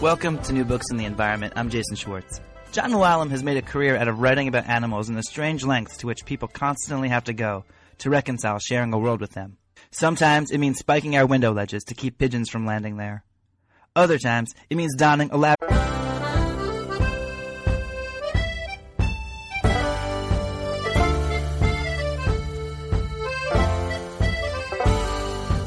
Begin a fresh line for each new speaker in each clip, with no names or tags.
Welcome to New Books in the Environment. I'm Jason Schwartz. John Mooallem has made a career out of writing about animals and the strange lengths to which people constantly have to go to reconcile sharing a world with them. Sometimes it means spiking our window ledges to keep pigeons from landing there. Other times it means donning elaborate.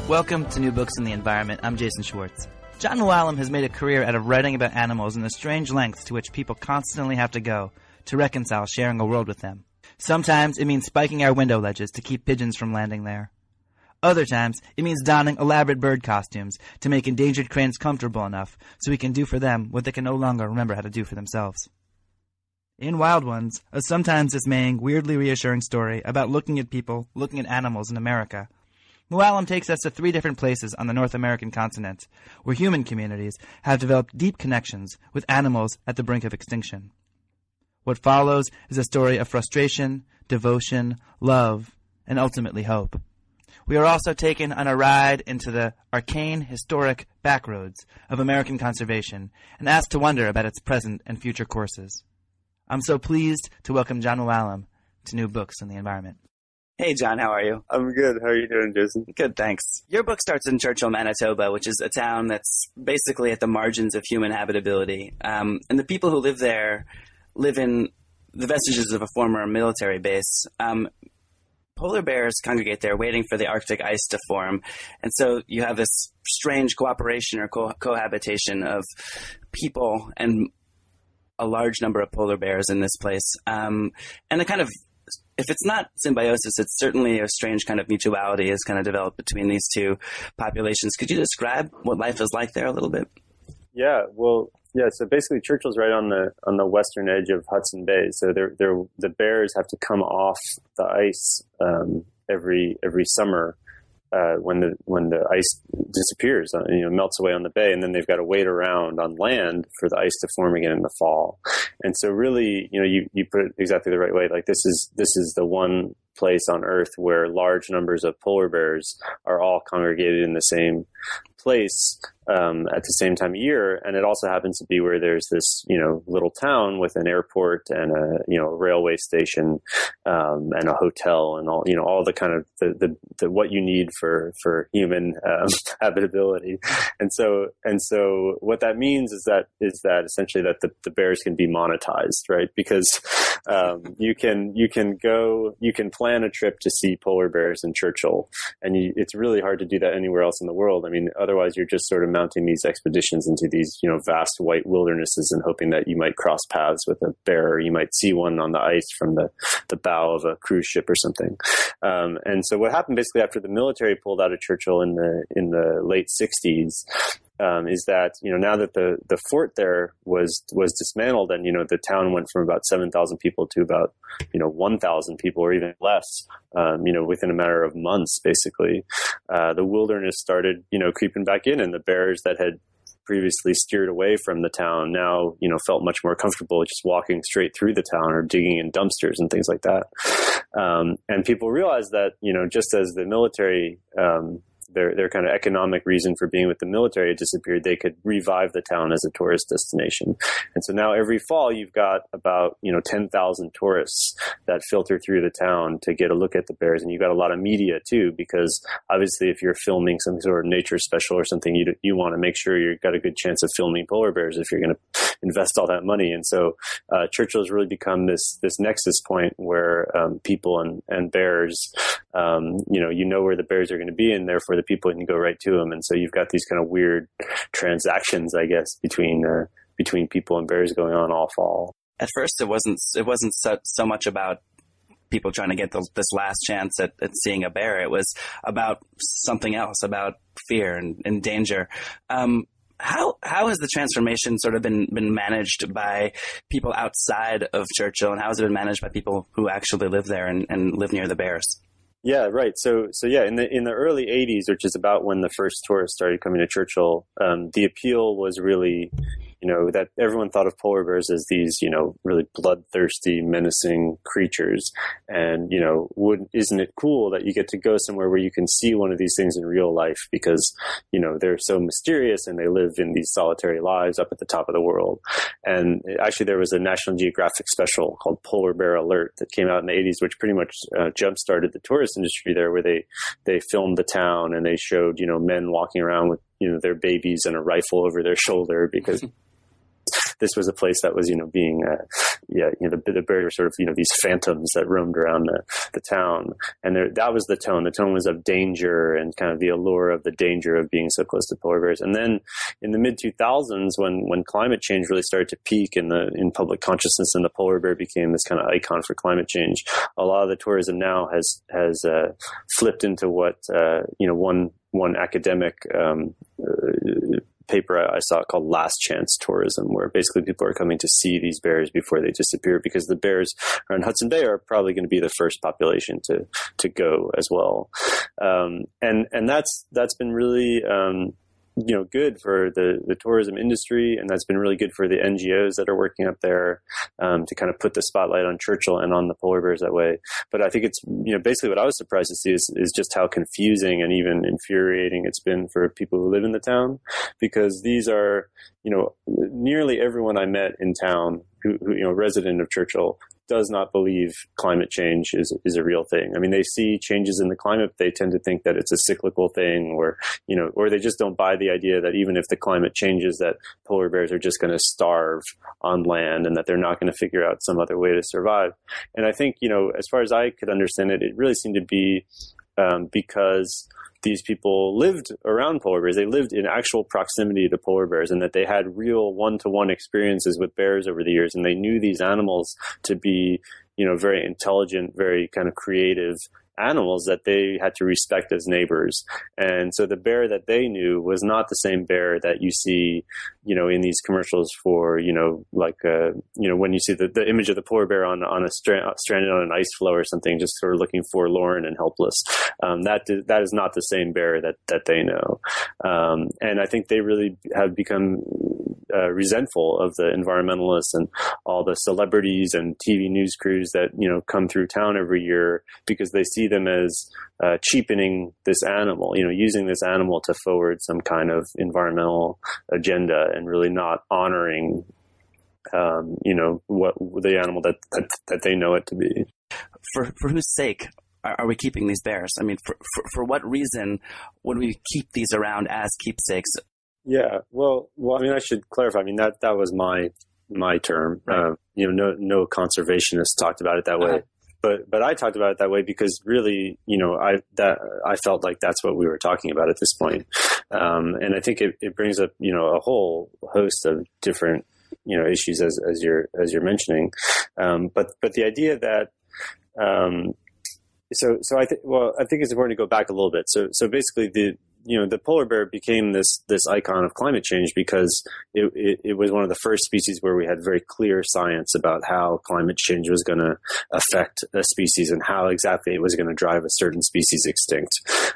Welcome to New Books in the Environment. I'm Jason Schwartz. John Mooallem has made a career out of writing about animals and the strange lengths to which people constantly have to go to reconcile sharing a world with them. Sometimes it means spiking our window ledges to keep pigeons from landing there. Other times it means donning elaborate bird costumes to make endangered cranes comfortable enough so we can do for them what they can no longer remember how to do for themselves. In Wild Ones, a sometimes dismaying, weirdly reassuring story about looking at people, looking at animals in America, Mooallem takes us to three different places on the North American continent, where human communities have developed deep connections with animals at the brink of extinction. What follows is a story of frustration, devotion, love, and ultimately hope. We are also taken on a ride into the arcane, historic backroads of American conservation and asked to wonder about its present and future courses. I'm so pleased to welcome John Mooallem to New Books in the Environment. Hey, John, how are you?
I'm good. How are you doing, Jason?
Good, thanks. Your book starts in Churchill, Manitoba, which is a town that's basically at the margins of human habitability. Um, and the people who live there live in the vestiges of a former military base. Um, polar bears congregate there waiting for the Arctic ice to form. And so you have this strange cooperation or co- cohabitation of people and a large number of polar bears in this place. Um, and a kind of if it's not symbiosis, it's certainly a strange kind of mutuality has kind of developed between these two populations. Could you describe what life is like there a little bit?
Yeah, well, yeah. So basically, Churchill's right on the on the western edge of Hudson Bay. So they're, they're, the bears have to come off the ice um, every every summer uh, when the when the ice disappears, uh, you know, melts away on the bay, and then they've got to wait around on land for the ice to form again in the fall. And so, really, you know, you you put it exactly the right way. Like this is this is the one place on Earth where large numbers of polar bears are all congregated in the same place um, at the same time of year, and it also happens to be where there's this you know little town with an airport and a you know railway station um, and a hotel and all you know all the kind of the, the, the what you need for for human um, habitability, and so and so what that means is that is that essentially that the, the bears can be monetized, right? Because um, you can you can go you can plan a trip to see polar bears in Churchill, and you, it's really hard to do that anywhere else in the world. I mean, otherwise you're just sort of mounting these expeditions into these you know vast white wildernesses and hoping that you might cross paths with a bear, or you might see one on the ice from the the bow of a cruise ship or something. Um, and so what happened basically after the military pulled out of Churchill in the in the late '60s um, is that you know now that the the fort there was was dismantled and you know the town went from about seven thousand people to about you know one thousand people or even less um, you know within a matter of months basically uh, the wilderness started you know creeping back in and the bears that had previously steered away from the town now you know felt much more comfortable just walking straight through the town or digging in dumpsters and things like that. Um, and people realized that you know just as the military um, their their kind of economic reason for being with the military had disappeared, they could revive the town as a tourist destination. And so now every fall you've got about you know ten thousand tourists that filter through the town to get a look at the bears, and you've got a lot of media too because obviously if you're filming some sort of nature special or something, you you want to make sure you've got a good chance of filming polar bears if you're going to invest all that money. And so uh, Churchill has really become this this nexus point where um, people and and bears, um, you know, you know where the bears are going to be, and therefore the people can go right to them. And so you've got these kind of weird transactions, I guess, between uh, between people and bears going on all fall.
At first, it wasn't it wasn't so, so much about people trying to get the, this last chance at, at, seeing a bear. It was about something else, about fear and, and danger. Um, how how has the transformation sort of been been managed by people outside of Churchill, and how has it been managed by people who actually live there and, and live near the bears?
Yeah, right. So, so yeah, in the in the early '80s, which is about when the first tourists started coming to Churchill, um, the appeal was really you know, that everyone thought of polar bears as these, you know, really bloodthirsty, menacing creatures. And, you know, would, isn't it cool that you get to go somewhere where you can see one of these things in real life because, you know, they're so mysterious and they live in these solitary lives up at the top of the world. And actually, there was a National Geographic special called Polar Bear Alert that came out in the 80s, which pretty much uh, jump started the tourist industry there, where they, they filmed the town and they showed, you know, men walking around with, you know, their babies and a rifle over their shoulder because this was a place that was, you know, being, uh, yeah, you know, the, the bears were sort of, you know, these phantoms that roamed around the, the town. And there, that was the tone. The tone was of danger and kind of the allure of the danger of being so close to polar bears. And then in the mid 2000s, when, when climate change really started to peak in the, in public consciousness and the polar bear became this kind of icon for climate change, a lot of the tourism now has, has, uh, flipped into what, uh, you know, one, one academic um, uh, paper I saw called Last Chance Tourism, where basically people are coming to see these bears before they disappear because the bears around Hudson Bay are probably going to be the first population to to go as well. Um, and and that's that's been really um, you know good for the the tourism industry, and that's been really good for the NGOs that are working up there um, to kind of put the spotlight on Churchill and on the polar bears that way. But I think it's you know basically what I was surprised to see is, is just how confusing and even infuriating it's been for people who live in the town because these are you know nearly everyone I met in town who, who, you know resident of Churchill does not believe climate change is is a real thing. I mean, they see changes in the climate, they tend to think that it's a cyclical thing, or you know, or they just don't buy the idea that even if the climate changes, that polar bears are just going to starve on land and that they're not going to figure out some other way to survive. And I think you know, as far as I could understand it, it really seemed to be um, because these people lived around polar bears. They lived in actual proximity to polar bears and that they had real one to one experiences with bears over the years. And they knew these animals to be, you know, very intelligent, very kind of creative animals that they had to respect as neighbors. And so the bear that they knew was not the same bear that you see, you know, in these commercials for, you know, like, uh, you know, when you see the, the image of the polar bear on, on a stra- stranded on an ice floe or something, just sort of looking forlorn and helpless. Um, that, that is not the same bear that, that they know. Um, and I think they really have become uh, resentful of the environmentalists and all the celebrities and TV news crews that you know come through town every year because they see them as uh, cheapening this animal, you know, using this animal to forward some kind of environmental agenda and really not honoring, um, you know, what the animal that, that, that they know it to be.
For for whose sake are, are we keeping these bears? I mean, for, for, for what reason would we keep these around as keepsakes
yeah, well, well, I mean, I should clarify. I mean that that was my my term. Right. Uh, you know, no no conservationists talked about it that way. Uh-huh. But, but I talked about it that way because really, you know, I that I felt like that's what we were talking about at this point, um, and I think it, it brings up you know a whole host of different you know issues as as you're as you're mentioning, um, but but the idea that um, so so I think well I think it's important to go back a little bit. So so basically the you know the polar bear became this this icon of climate change because it, it, it, was one of the first species where we had very clear science about how climate change was going to affect a species and how exactly it was going to drive a certain species extinct.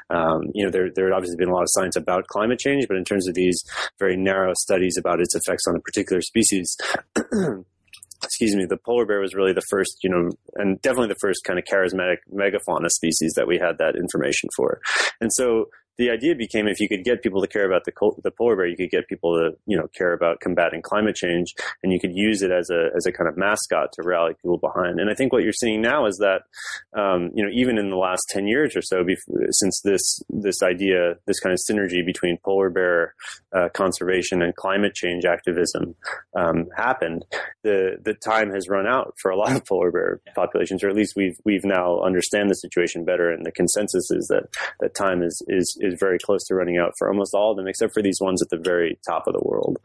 Um, you know, there there had obviously been a lot of science about climate change, but in terms of these very narrow studies about its effects on a particular species. excuse me, the polar bear was really the first, you know, and definitely the first kind of charismatic megafauna species that we had that information for. And so the idea became if you could get people to care about the the polar bear, you could get people to you know care about combating climate change, and you could use it as a as a kind of mascot to rally people behind. And I think what you're seeing now is that um, you know even in the last ten years or so, since this this idea, this kind of synergy between polar bear uh, conservation and climate change activism um, happened, the the time has run out for a lot of polar bear populations, or at least we've we've now understand the situation better, and the consensus is that that time is is, is is very close to running out for almost all of them, except for these ones at the very top of the world.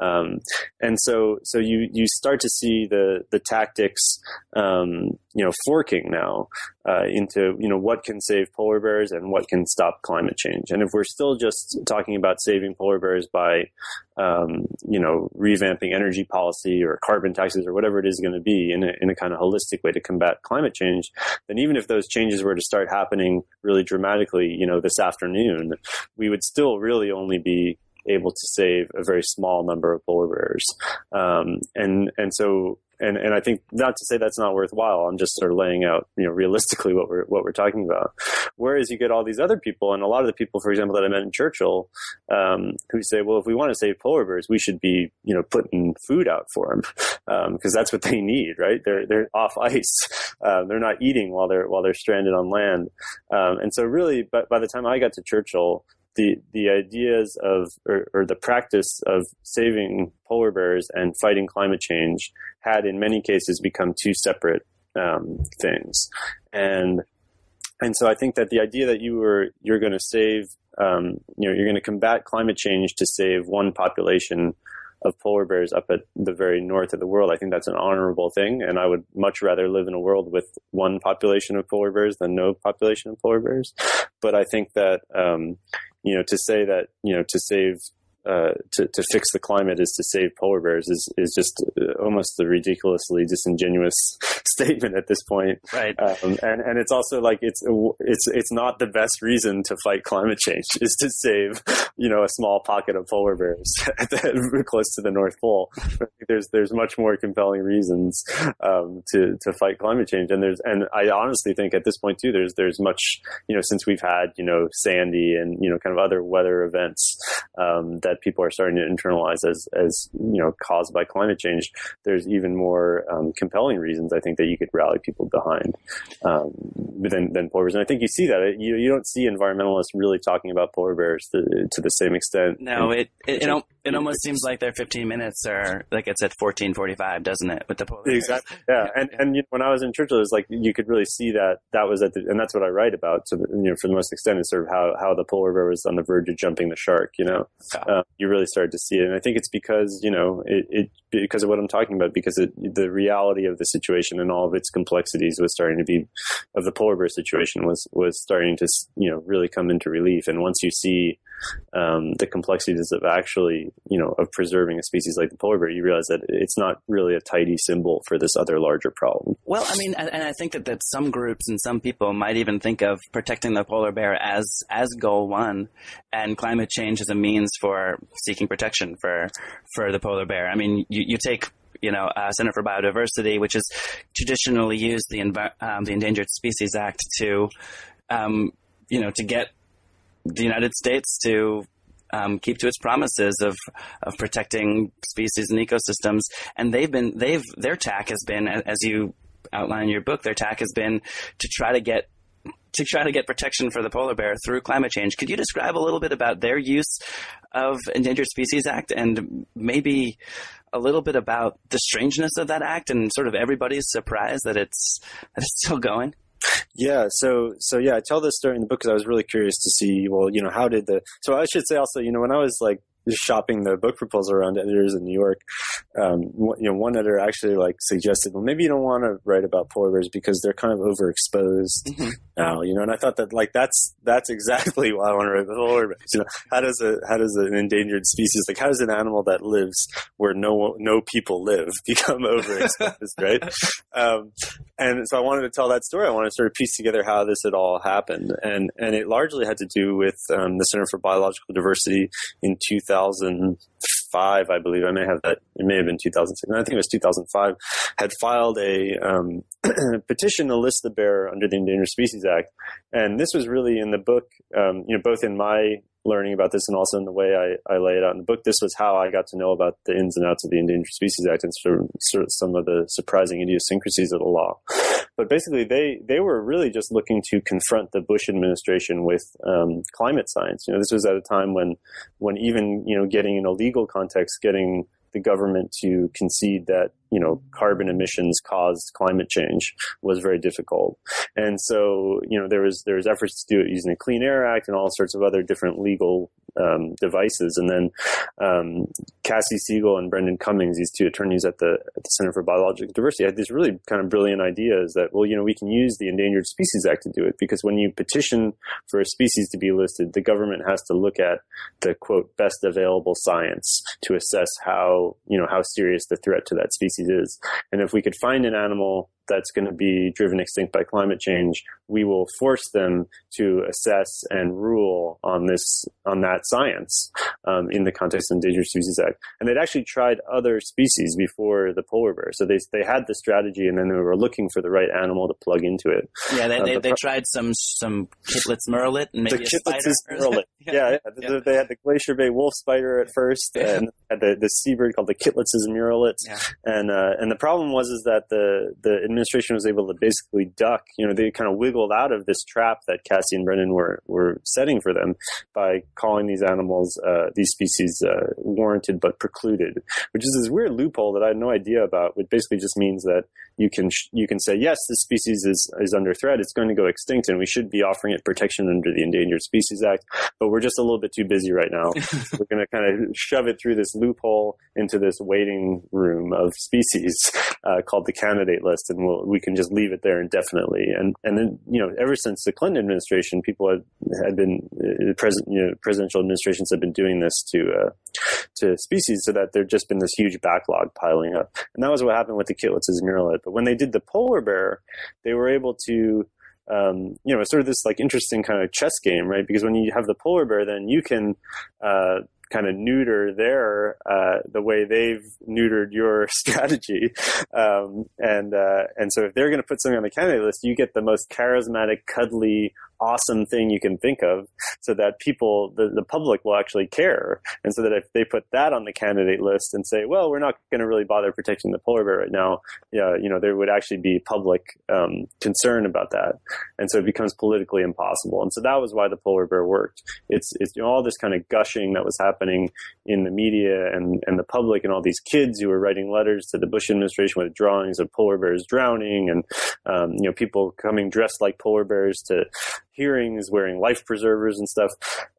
Um, and so, so you you start to see the the tactics um, you know forking now uh, into you know what can save polar bears and what can stop climate change. And if we're still just talking about saving polar bears by um, you know revamping energy policy or carbon taxes or whatever it is going to be in a, in a kind of holistic way to combat climate change, then even if those changes were to start happening really dramatically, you know, this afternoon, we would still really only be able to save a very small number of polar bears. Um, and and so and and I think not to say that's not worthwhile. I'm just sort of laying out, you know, realistically what we're what we're talking about. Whereas you get all these other people, and a lot of the people, for example, that I met in Churchill, um, who say, well, if we want to save polar bears, we should be, you know, putting food out for them because um, that's what they need, right? They're they're off ice, uh, they're not eating while they're while they're stranded on land, um, and so really, but by the time I got to Churchill, the the ideas of or, or, the practice of saving polar bears and fighting climate change had in many cases become two separate um, things and and so I think that the idea that you were you're going to save um, you know you're going to combat climate change to save one population of polar bears up at the very north of the world. I think that's an honorable thing, and I would much rather live in a world with one population of polar bears than no population of polar bears. But I think that um, you know, to say that, you know, to save uh, to, to fix the climate is to save polar bears is, is just uh, almost a ridiculously disingenuous statement at this point.
Right.
Um, and, and it's also like, it's, it's, it's not the best reason to fight climate change is to save, you know, a small pocket of polar bears close to the North Pole. there's, there's much more compelling reasons, um, to, to fight climate change. And there's, and I honestly think at this point too, there's, there's much, you know, since we've had, you know, Sandy and, you know, kind of other weather events, um, that that people are starting to internalize as as you know caused by climate change, there's even more um, compelling reasons I think that you could rally people behind um, than than polar bears. And I think you see that you you don't see environmentalists really talking about polar bears to, to the same extent.
No, it it, it, it almost seems like their 15 minutes are like it's at 14:45, doesn't it? With the polar bears.
exactly, yeah. And and you know, when I was in Churchill, it was like you could really see that that was at the, and that's what I write about. So you know, for the most extent, is sort of how how the polar bear was on the verge of jumping the shark. You know, yeah. Um, you really started to see it, and I think it's because you know it, it because of what I'm talking about, because it, the reality of the situation and all of its complexities was starting to be of the polar bear situation was was starting to you know really come into relief, and once you see um, the complexities of actually, you know, of preserving a species like the polar bear, you realize that it's not really a tidy symbol for this other larger problem.
Well, I mean, and I think that, that some groups and some people might even think of protecting the polar bear as as goal one, and climate change as a means for seeking protection for for the polar bear. I mean, you, you take you know, uh, Center for Biodiversity, which has traditionally used the um, the Endangered Species Act to, um, you know, to get the United States to um, keep to its promises of of protecting species and ecosystems. And they've been they've their tack has been, as you outline in your book, their tack has been to try to get to try to get protection for the polar bear through climate change. Could you describe a little bit about their use of Endangered Species Act and maybe a little bit about the strangeness of that act and sort of everybody's surprise that it's that it's still going?
Yeah, so so yeah, I tell this story in the book because I was really curious to see, well, you know, how did the so I should say also, you know, when I was like shopping the book proposal around editors in New York, um, you know, one editor actually like suggested, well, maybe you don't want to write about polar bears because they're kind of overexposed mm-hmm. now, you know. And I thought that like that's that's exactly why I want to write about polar bears. You know, how does a how does an endangered species like how does an animal that lives where no no people live become overexposed, right? Um, and so I wanted to tell that story. I wanted to sort of piece together how this had all happened, and and it largely had to do with um, the Center for Biological Diversity in 2000 2005, I believe. I may have that. It may have been 2006. I think it was 2005. Had filed a um, petition to list the bear under the Endangered Species Act, and this was really in the book. Um, you know, both in my learning about this and also in the way I, I lay it out in the book, this was how I got to know about the ins and outs of the Endangered Species Act and sort of, sort of some of the surprising idiosyncrasies of the law. But basically, they, they were really just looking to confront the Bush administration with um, climate science. You know, this was at a time when, when even you know, getting in a legal context, getting the government to concede that you know carbon emissions caused climate change was very difficult. And so you know there was there was efforts to do it using the Clean Air Act and all sorts of other different legal um, devices. And then um, Kassie Siegel and Brendan Cummings, these two attorneys at the, at the Center for Biological Diversity, had these really kind of brilliant ideas that, well, you know, we can use the Endangered Species Act to do it because when you petition for a species to be listed, the government has to look at the quote best available science to assess how you know how serious the threat to that species is. And if we could find an animal that's going to be driven extinct by climate change, we will force them to assess and rule on this on that science um, in the context of Endangered Species Act. And they'd actually tried other species before the polar bear, so they they had the strategy, and then they were looking for the right animal to plug into it.
Yeah, they, uh, they, the they tried some some Kittlitz's murrelet and maybe
the
a spider.
murrelet. yeah, yeah. yeah. They had the Glacier Bay wolf spider at first, and had the the seabird called the Kittlitz's murrelet. Yeah. And uh, and the problem was is that the the administration was able to basically duck. You know, they kind of wiggled out of this trap that Kassie and Brendan were were setting for them by calling these animals, uh, these species, uh, warranted but precluded, which is this weird loophole that I had no idea about. Which basically just means that you can sh- you can say yes, this species is is under threat. It's going to go extinct, and we should be offering it protection under the Endangered Species Act. But we're just a little bit too busy right now. we're going to kind of shove it through this loophole into this waiting room of species uh, called the candidate list, and we'll, we can just leave it there indefinitely. And and then you know, ever since the Clinton administration, people had had been uh, present you know presidential administrations have been doing this to uh, to species, so that there's just been this huge backlog piling up. And that was what happened with the Kittlitz's murrelet. But when they did the polar bear, they were able to um, you know, sort of this like interesting kind of chess game, right? Because when you have the polar bear, then you can uh, kind of neuter their uh, the way they've neutered your strategy, um, and uh, and so if they're going to put something on the candidate list, you get the most charismatic, cuddly, awesome thing you can think of so that people, the, the public will actually care. And so that if they put that on the candidate list and say, well, we're not going to really bother protecting the polar bear right now, yeah, you know, there would actually be public um, concern about that. And so it becomes politically impossible. And so that was why the polar bear worked. It's, it's you know, all this kind of gushing that was happening in the media and, and the public and all these kids who were writing letters to the Bush administration with drawings of polar bears drowning and, um, you know, people coming dressed like polar bears to hearings, wearing life preservers and stuff.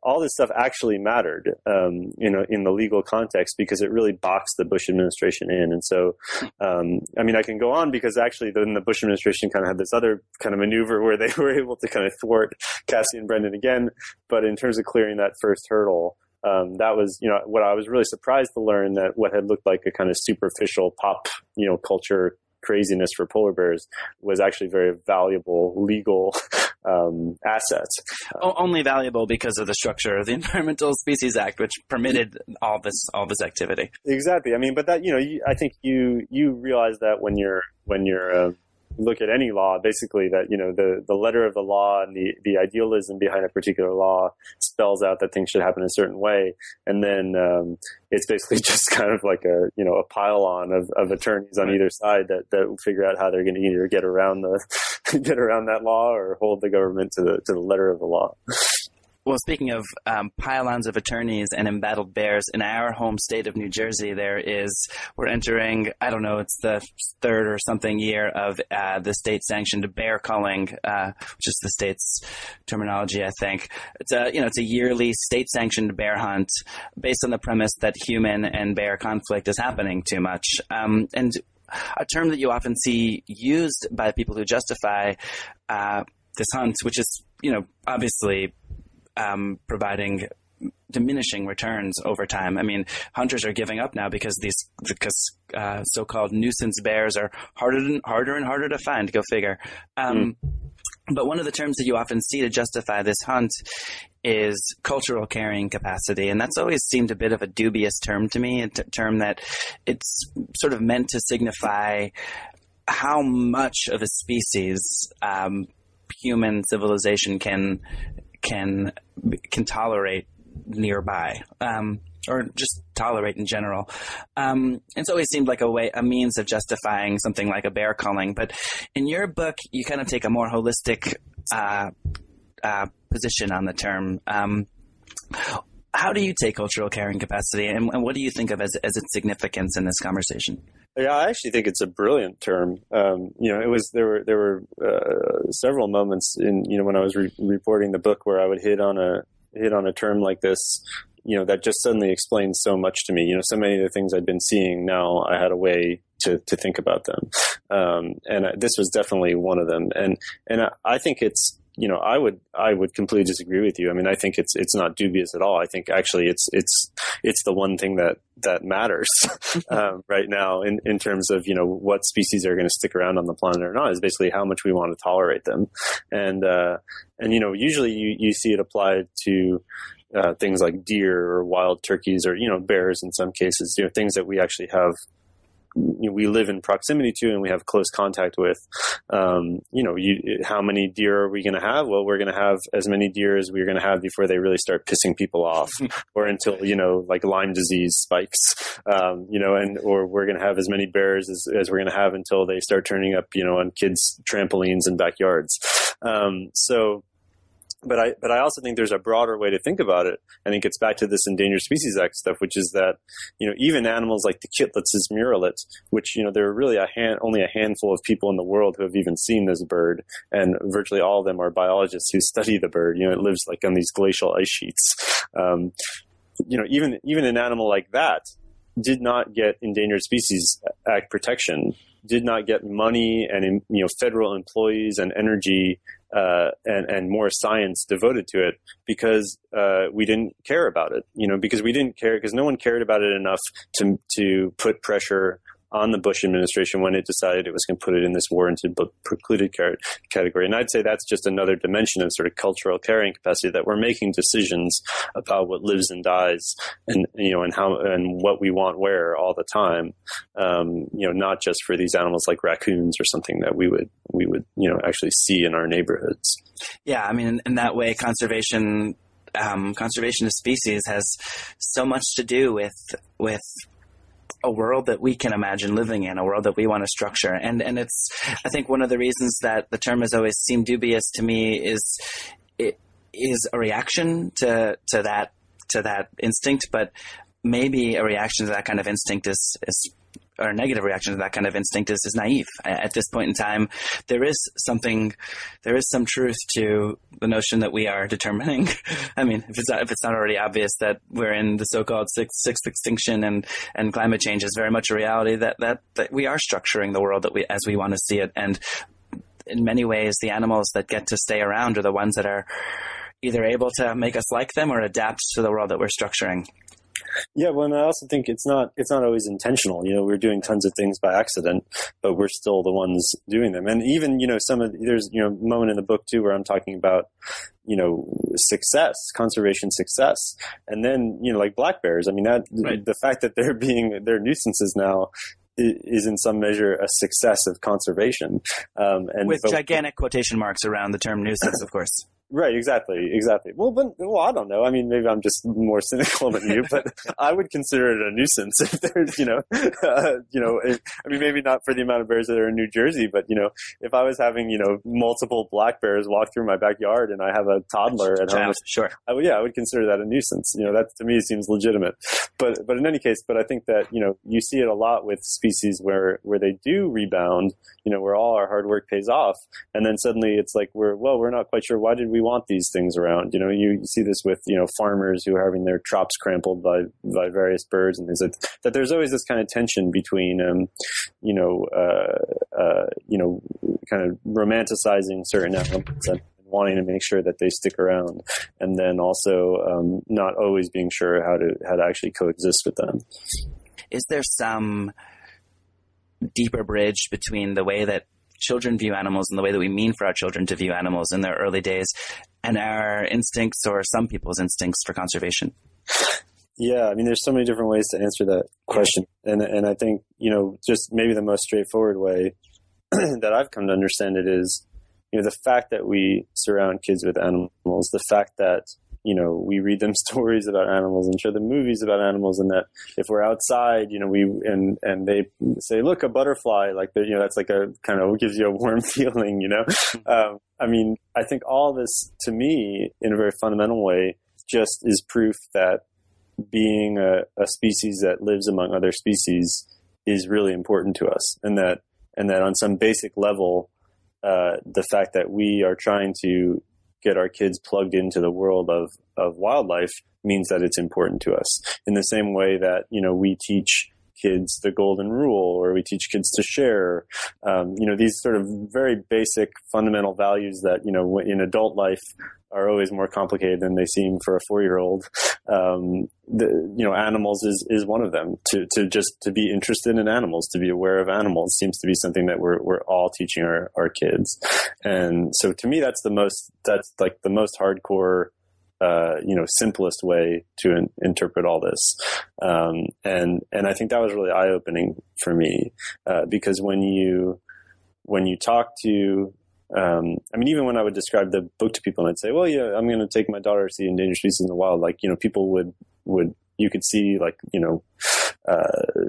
All this stuff actually mattered, um, you know, in the legal context because it really boxed the Bush administration in. And so, um, I mean, I can go on because actually then the Bush administration kind of had this other kind of maneuver where they were able to kind of thwart Kassie and Brendan again. But in terms of clearing that first hurdle, um, that was, you know, what I was really surprised to learn that what had looked like a kind of superficial pop, you know, culture craziness for polar bears was actually very valuable legal um, assets.
O- only valuable because of the structure of the Environmental Species Act, which permitted all this all this activity.
Exactly. I mean, but that you know, you, I think you you realize that when you're when you're uh, look at any law, basically that, you know, the, the letter of the law and the, the idealism behind a particular law spells out that things should happen a certain way. And then, um, it's basically just kind of like a, you know, a pile on of, of attorneys on either side that, that figure out how they're going to either get around the, get around that law or hold the government to the, to the letter of the law.
Well, speaking of um, pylons of attorneys and embattled bears, in our home state of New Jersey, there is, we're entering, I don't know, it's the third or something year of uh, the state sanctioned bear culling, uh, which is the state's terminology, I think. It's a, you know, it's a yearly state sanctioned bear hunt based on the premise that human and bear conflict is happening too much. Um, and a term that you often see used by people who justify uh, this hunt, which is, you know, obviously um, providing diminishing returns over time. I mean, hunters are giving up now because these because uh, so-called nuisance bears are harder and harder and harder to find. Go figure. Um, mm. But one of the terms that you often see to justify this hunt is cultural carrying capacity, and that's always seemed a bit of a dubious term to me. A t- term that it's sort of meant to signify how much of a species um, human civilization can can can tolerate nearby. Um, or just tolerate in general. Um, it's always seemed like a way, a means of justifying something like a bear culling. But in your book, you kind of take a more holistic uh, uh, position on the term. Um, how do you take cultural carrying capacity, and, and what do you think of as, as its significance in this conversation?
Yeah, I actually think it's a brilliant term. Um, you know, it was there were there were uh, several moments in you know when I was re- reporting the book where I would hit on a hit on a term like this. You know, that just suddenly explains so much to me. You know, so many of the things I'd been seeing now, I had a way to to think about them, um, and uh, this was definitely one of them. And and I, I think it's you know, I would I would completely disagree with you. I mean, I think it's it's not dubious at all. I think actually it's it's it's the one thing that that matters um, right now in in terms of you know what species are going to stick around on the planet or not is basically how much we want to tolerate them, and uh, and you know usually you you see it applied to. Uh, things like deer or wild turkeys or you know bears in some cases you know things that we actually have you know, we live in proximity to and we have close contact with. Um, you know, you, how many deer are we going to have? Well, we're going to have as many deer as we're going to have before they really start pissing people off, or until you know, like Lyme disease spikes. Um, you know, and or we're going to have as many bears as, as we're going to have until they start turning up, you know, on kids' trampolines and backyards. Um, so but I but I also think there's a broader way to think about it. and it gets back to this Endangered Species Act stuff, which is that you know even animals like the Kittlitz's murrelet, which you know there are really a hand, only a handful of people in the world who have even seen this bird, and virtually all of them are biologists who study the bird. You know, it lives like on these glacial ice sheets. Um, you know, even even an animal like that did not get Endangered Species Act protection, did not get money and you know federal employees and energy uh, and and more science devoted to it because uh, we didn't care about it. You know, because we didn't care because no one cared about it enough to to put pressure on the Bush administration when it decided it was going to put it in this warranted but precluded category. And I'd say that's just another dimension of sort of cultural carrying capacity that we're making decisions about what lives and dies and, you know, and how, and what we want where all the time. Um, you know, not just for these animals like raccoons or something that we would, we would, you know, actually see in our neighborhoods.
Yeah. I mean, in, in that way, conservation um, conservation of species has so much to do with with a world that we can imagine living in, a world that we want to structure. And and it's I think one of the reasons that the term has always seemed dubious to me is it is a reaction to to that to that instinct, but maybe a reaction to that kind of instinct is is or negative reaction to that kind of instinct is, is naive. At this point in time, there is something, there is some truth to the notion that we are determining. I mean, if it's not, if it's not already obvious that we're in the so-called sixth, sixth extinction and, and climate change is very much a reality that, that, that we are structuring the world that we, as we want to see it. And in many ways, the animals that get to stay around are the ones that are either able to make us like them or adapt to the world that we're structuring.
Yeah, well, and I also think it's not it's not always intentional. You know, we're doing tons of things by accident, but we're still the ones doing them. And even you know, some of there's you know moment in the book too where I'm talking about you know success, conservation success, and then you know like black bears. I mean, that right. the fact that they're being they're nuisances now is in some measure a success of conservation.
Um, and with but, gigantic quotation marks around the term nuisance, of course.
Right, exactly, exactly. Well, but well, I don't know. I mean, maybe I'm just more cynical than you, but I would consider it a nuisance if there's, you know, uh, you know, if, I mean, maybe not for the amount of bears that are in New Jersey, but you know, if I was having, you know, multiple black bears walk through my backyard and I have a toddler at home,
sure,
I would, yeah, I would consider that a nuisance. You know, that to me seems legitimate. But but in any case, but I think that you know, you see it a lot with species where where they do rebound. You know, where all our hard work pays off, and then suddenly it's like we're well, we're not quite sure why did we want these things around. You know, you see this with you know farmers who are having their crops trampled by by various birds and things that. that there's always this kind of tension between um, you know uh, uh, you know kind of romanticizing certain elements and wanting to make sure that they stick around, and then also um, not always being sure how to how to actually coexist with them.
Is there some deeper bridge between the way that children view animals and the way that we mean for our children to view animals in their early days and our instincts or some people's instincts for conservation?
Yeah, I mean, there's so many different ways to answer that question, and and I think you know, just maybe the most straightforward way that I've come to understand it is, you know, the fact that we surround kids with animals, the fact that you know, we read them stories about animals and show them movies about animals, and that if we're outside, you know, we and and they say, "Look, a butterfly!" Like, you know, that's like a kind of gives you a warm feeling, you know. um, I mean, I think all this to me, in a very fundamental way, just is proof that being a, a species that lives among other species is really important to us, and that and that on some basic level, uh, the fact that we are trying to get our kids plugged into the world of of wildlife means that it's important to us. In the same way that you know we teach kids the golden rule or we teach kids to share um, you know these sort of very basic fundamental values that you know in adult life are always more complicated than they seem for a four year old. Um, the, you know, animals is, is one of them. To, to just to be interested in animals, to be aware of animals seems to be something that we're, we're all teaching our, our kids. And so to me, that's the most, that's like the most hardcore, uh, you know, simplest way to in, interpret all this. Um, and, and I think that was really eye opening for me, uh, because when you, when you talk to um, I mean, even when I would describe the book to people and I'd say, well, yeah, I'm going to take my daughter to see endangered species in the wild, like, you know, people would, would, you could see like, you know, uh,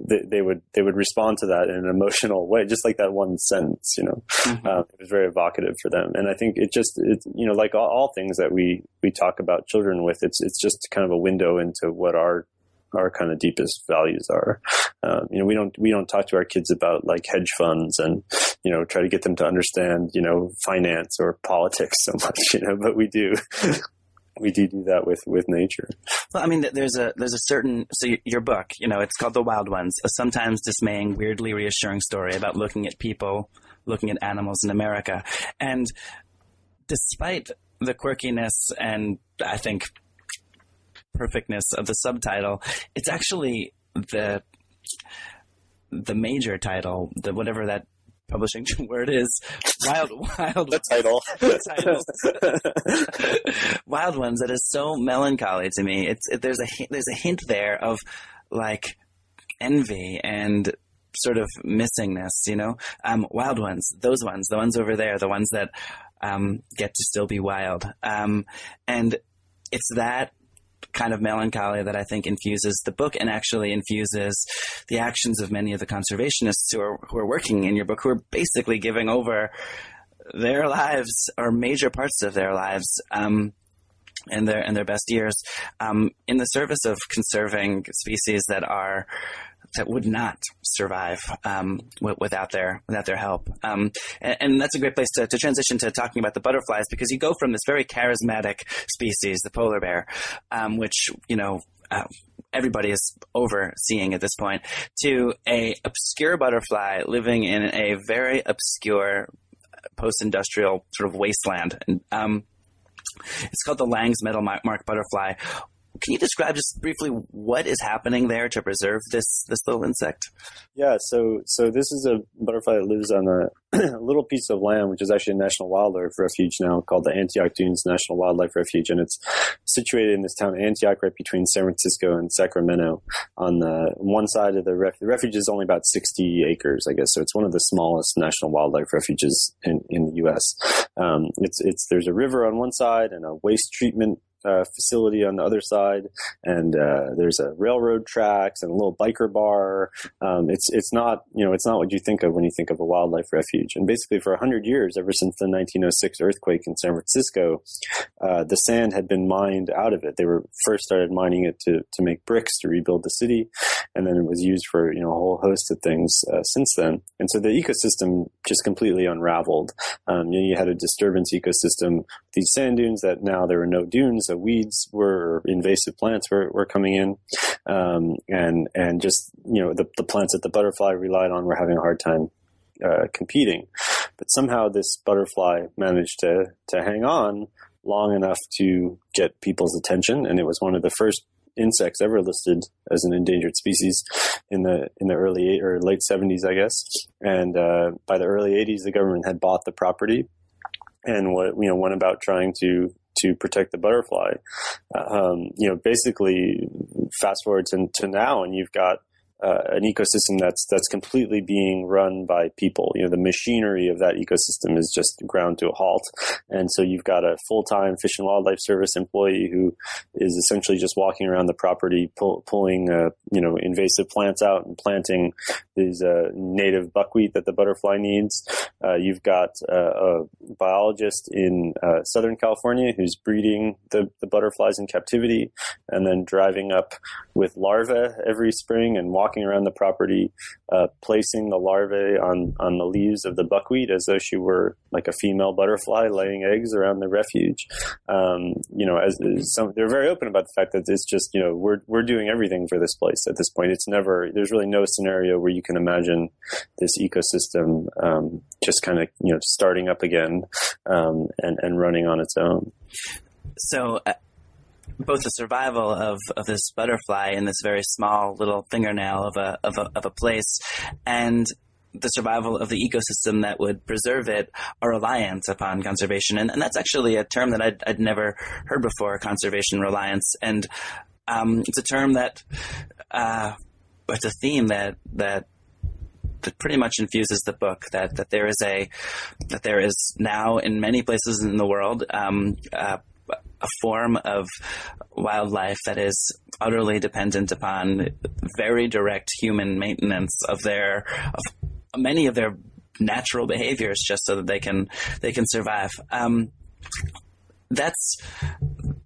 they, they, would, they would respond to that in an emotional way, just like that one sentence, you know, mm-hmm. uh, it was very evocative for them. And I think it just, it, you know, like all, all things that we, we talk about children with, it's, it's just kind of a window into what our our kind of deepest values are. Um, you know, we don't we don't talk to our kids about like hedge funds and you know try to get them to understand you know finance or politics so much. You know, but we do. we do do that with with nature.
Well, I mean, there's a there's a certain so your book, you know, it's called The Wild Ones, a sometimes dismaying, weirdly reassuring story about looking at people, looking at animals in America, and despite the quirkiness and I think perfectness of the subtitle, it's actually the the major title, the whatever that publishing word is, wild, wild.
the title.
wild ones. That is so melancholy to me. It's it, there's a there's a hint there of like envy and sort of missingness. You know, um, wild ones. Those ones. The ones over there. The ones that um, get to still be wild. Um, and it's that kind of melancholy that I think infuses the book and actually infuses the actions of many of the conservationists who are who are working in your book, who are basically giving over their lives or major parts of their lives. Um, in their in their best years, um, in the service of conserving species that are that would not survive um, without their without their help. Um, and, and, that's a great place to, to, transition to talking about the butterflies because you go from this very charismatic species, the polar bear, um, which you know. Uh, everybody is overseeing at this point to a obscure butterfly living in a very obscure post-industrial sort of wasteland and um, it's called the Lange's metalmark butterfly. Can you describe just briefly what is happening there to preserve this this little insect?
Yeah, so so this is a butterfly that lives on a, little piece of land, which is actually a national wildlife refuge now, called the Antioch Dunes National Wildlife Refuge, and it's situated in this town Antioch, right between San Francisco and Sacramento. On the one side of the refuge, the refuge is only about sixty acres, I guess, so it's one of the smallest national wildlife refuges in in the U.S. Um, it's it's there's a river on one side and a waste treatment uh, facility on the other side, and uh, there's a railroad tracks and a little biker bar. Um, it's it's not you know it's not what you think of when you think of a wildlife refuge. And basically, for hundred years, ever since the 1906 earthquake in San Francisco, uh, the sand had been mined out of it. They were first started mining it to to make bricks to rebuild the city, and then it was used for you know a whole host of things uh, since then. And so the ecosystem just completely unraveled. Um, you, know, you had a disturbance ecosystem. These sand dunes that now there were no dunes so weeds were invasive plants were, were coming in, um, and and just you know the, the plants that the butterfly relied on were having a hard time uh, competing. But somehow this butterfly managed to to hang on long enough to get people's attention, and it was one of the first insects ever listed as an endangered species in the in the early or late 70s, I guess. And uh, by the early 80s, the government had bought the property and what you know went about trying to to protect the butterfly. Um, you know, basically, fast forward to, to now, and you've got uh, an ecosystem that's that's completely being run by people. You know, the machinery of that ecosystem is just ground to a halt, and so you've got a full time Fish and Wildlife Service employee who is essentially just walking around the property, pull, pulling uh, you know invasive plants out and planting these uh, native buckwheat that the butterfly needs. Uh, you've got uh, a biologist in uh, Southern California who's breeding the, the butterflies in captivity, and then driving up with larvae every spring and walking around the property, uh, placing the larvae on, on the leaves of the buckwheat as though she were like a female butterfly laying eggs around the refuge. Um, you know, as, as some, they're very open about the fact that it's just, you know, we're, we're doing everything for this place at this point. It's never, there's really no scenario where you can imagine this ecosystem, um, just kind of, you know, starting up again, um, and, and running on its own.
So, uh, both the survival of, of this butterfly in this very small little fingernail of a, of a, of a place and the survival of the ecosystem that would preserve it are reliant upon conservation. And, and that's actually a term that I'd, I'd never heard before, conservation reliance. And um, it's a term that, uh, it's a theme that, that that pretty much infuses the book that that there is a that there is now in many places in the world um, uh, a form of wildlife that is utterly dependent upon very direct human maintenance of their of many of their natural behaviors just so that they can they can survive. Um, that's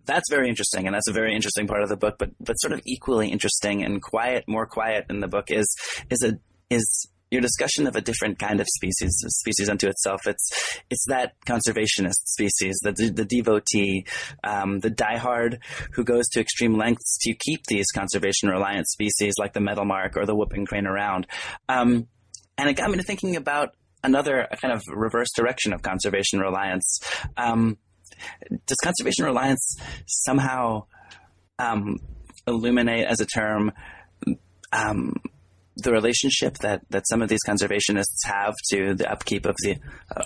that's very interesting, and that's a very interesting part of the book. But but sort of equally interesting and quiet, more quiet in the book is is a is your discussion of a different kind of species, species unto itself. It's it's that conservationist species, the the devotee, um, the diehard who goes to extreme lengths to keep these conservation reliant species like the metalmark or the whooping crane around. Um, and it got me to thinking about another kind of reverse direction of conservation reliance. Um, does conservation reliance somehow um, illuminate as a term? The relationship that, that some of these conservationists have to the upkeep of the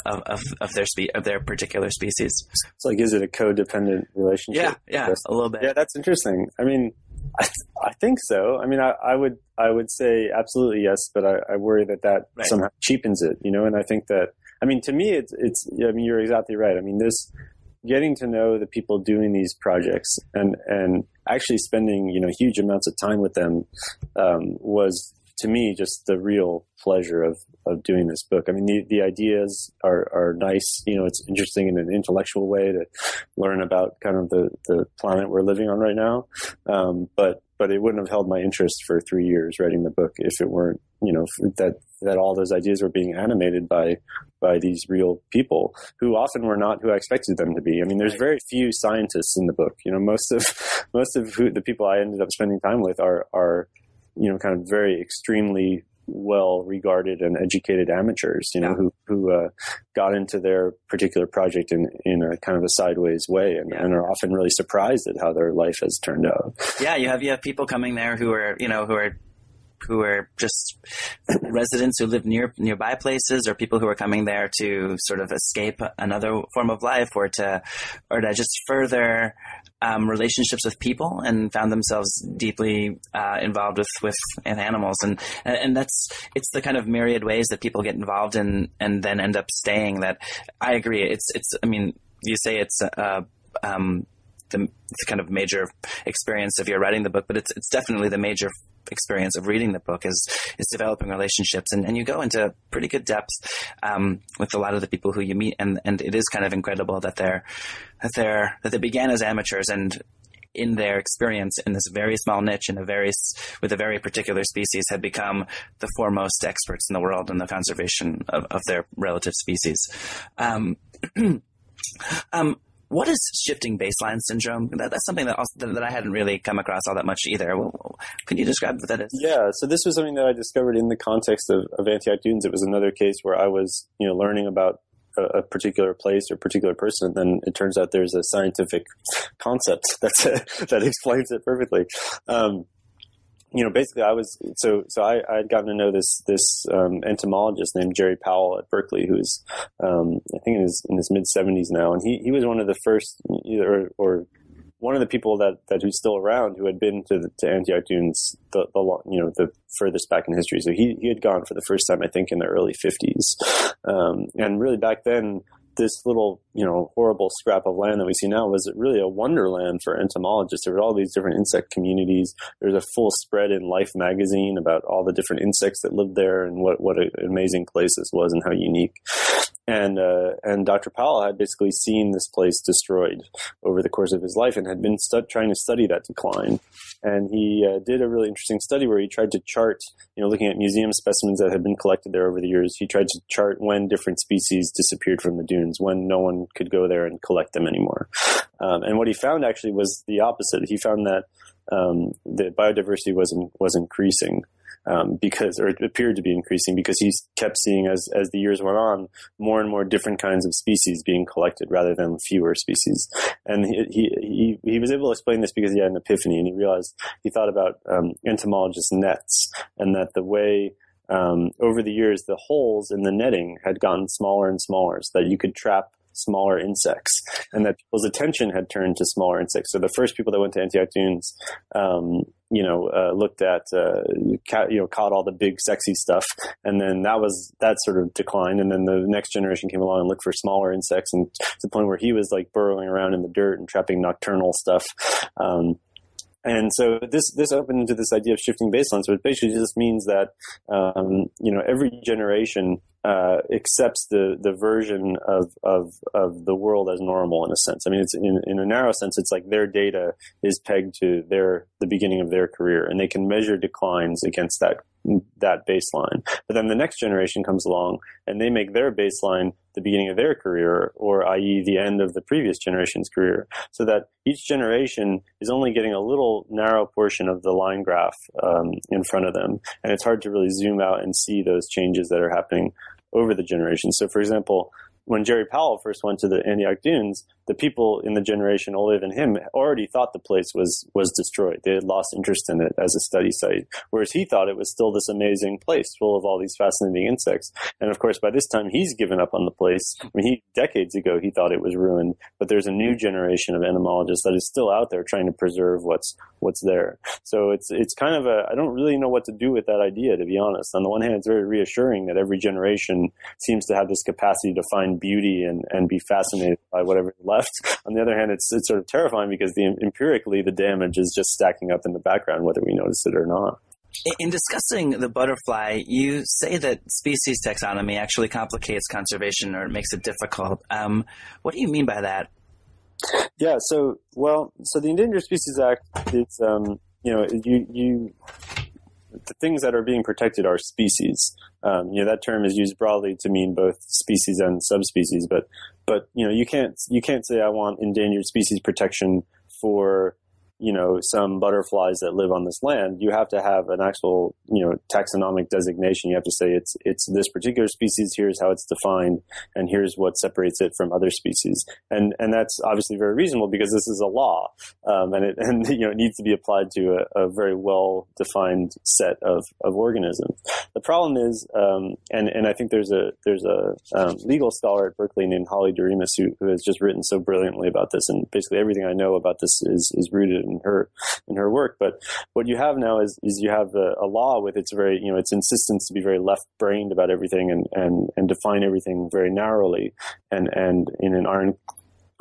of, of, of their spe- of their particular species.
It's like, is it a codependent relationship?
Yeah, yeah, a little bit.
Yeah, that's interesting. I mean, I, I think so. I mean, I, I, would I would say absolutely yes, but I, I worry that that right. somehow cheapens it. You know, and I think that I mean, to me, it's it's. I mean, you're exactly right. I mean, this getting to know the people doing these projects and and actually spending you know huge amounts of time with them um, was to me just the real pleasure of, of doing this book. I mean, the, the ideas are, are nice. You know, it's interesting in an intellectual way to learn about kind of the, the planet we're living on right now. Um, but, but it wouldn't have held my interest for three years writing the book if it weren't, you know, that, that all those ideas were being animated by, by these real people who often were not who I expected them to be. I mean, there's very few scientists in the book. You know, most of, most of who, the people I ended up spending time with are, are, you know, kind of very extremely well regarded and educated amateurs, you know, yeah. who who uh, got into their particular project in in a kind of a sideways way, and, yeah. and, are often really surprised at how their life has turned out.
Yeah, you have you have people coming there who are you know who are who are just residents who live near nearby places, or people who are coming there to sort of escape another form of life, or to or to just further um, relationships with people and found themselves deeply uh, involved with with animals. And and that's it's the kind of myriad ways that people get involved in and then end up staying that I agree. It's it's I mean you say it's uh, um, the, the kind of major experience of your writing the book but it's it's definitely the major experience of reading the book is is developing relationships, and, and you go into pretty good depth um, with a lot of the people who you meet, and and it is kind of incredible that they're that they're that they began as amateurs and in their experience in this very small niche in a very with a very particular species had become the foremost experts in the world in the conservation of, of their relative species. Um, um, what is shifting baseline syndrome? That, that's something that, also, that I hadn't really come across all that much either. Well, can you describe what that is?
Yeah, so this was something that I discovered in the context of, of Antioch Dunes. It was another case where I was, you know, learning about a, a particular place or particular person, and then it turns out there's a scientific concept that's that explains it perfectly. Um, you know, basically, I was so so. I I had gotten to know this this um, entomologist named Jerry Powell at Berkeley, who's um, I think in his in his mid seventies now, and he he was one of the first, either or one of the people that, that who's still around who had been to the, to Antioch Dunes the, the you know the furthest back in history. So he he had gone for the first time I think in the early 50s, um, and really back then this little, you know, horrible scrap of land that we see now was really a wonderland for entomologists. There were all these different insect communities. There's a full spread in Life magazine about all the different insects that lived there and what, what an amazing place this was and how unique. And, uh, and Dr. Powell had basically seen this place destroyed over the course of his life and had been stu- trying to study that decline. And he uh, did a really interesting study where he tried to chart, you know, looking at museum specimens that had been collected there over the years. He tried to chart when different species disappeared from the dunes, when no one could go there and collect them anymore. Um, and what he found actually was the opposite. He found that um, the biodiversity was was increasing um, because, or it appeared to be increasing because he kept seeing as as the years went on more and more different kinds of species being collected rather than fewer species. And he he he, he was able to explain this because he had an epiphany and he realized he thought about um, entomologist nets and that the way um, over the years, the holes in the netting had gotten smaller and smaller so that you could trap smaller insects, and that people's attention had turned to smaller insects. So the first people that went to Antioch Dunes, um, you know, uh, looked at, uh, ca- you know, caught all the big sexy stuff, and then that was that sort of declined, and then the next generation came along and looked for smaller insects, and to the point where he was like burrowing around in the dirt and trapping nocturnal stuff. Um, and so this this opened into this idea of shifting baselines, which basically just means that um, you know every generation uh, accepts the the version of, of of the world as normal in a sense. I mean, it's in, in a narrow sense, it's like their data is pegged to their the beginning of their career, and they can measure declines against that that baseline. But then the next generation comes along and they make their baseline the beginning of their career, or i.e., the end of the previous generation's career, so that each generation is only getting a little narrow portion of the line graph um, in front of them, and it's hard to really zoom out and see those changes that are happening over the generations. So, for example, when Jerry Powell first went to the Antioch Dunes, the people in the generation older than him already thought the place was was destroyed. They had lost interest in it as a study site, whereas he thought it was still this amazing place full of all these fascinating insects. And of course, by this time, he's given up on the place. I mean, he decades ago he thought it was ruined, but there's a new generation of entomologists that is still out there trying to preserve what's what's there. So it's it's kind of a I don't really know what to do with that idea to be honest. On the one hand, it's very reassuring that every generation seems to have this capacity to find beauty and and be fascinated by whatever left left. On the other hand, it's it's sort of terrifying because the empirically the damage is just stacking up in the background, whether we notice it or not.
In discussing the butterfly, you say that species taxonomy actually complicates conservation or makes it difficult. Um, what do you mean by that?
Yeah, so well, so the Endangered Species Act, it's um, you know, you you the things that are being protected are species. Um, you know that term is used broadly to mean both species and subspecies, but but you know you can't you can't say I want endangered species protection for you know some butterflies that live on this land you have to have an actual you know taxonomic designation. You have to say it's it's this particular species here's how it's defined and here's what separates it from other species. And and that's obviously very reasonable because this is a law um, and it and you know it needs to be applied to a, a very well defined set of, of organisms. The problem is um, and and I think there's a there's a um, legal scholar at Berkeley named Holly Doremus who, who has just written so brilliantly about this and basically everything I know about this is is rooted her in her work. But what you have now is is you have a, a law with its very you know its insistence to be very left brained about everything and and and define everything very narrowly and and in an iron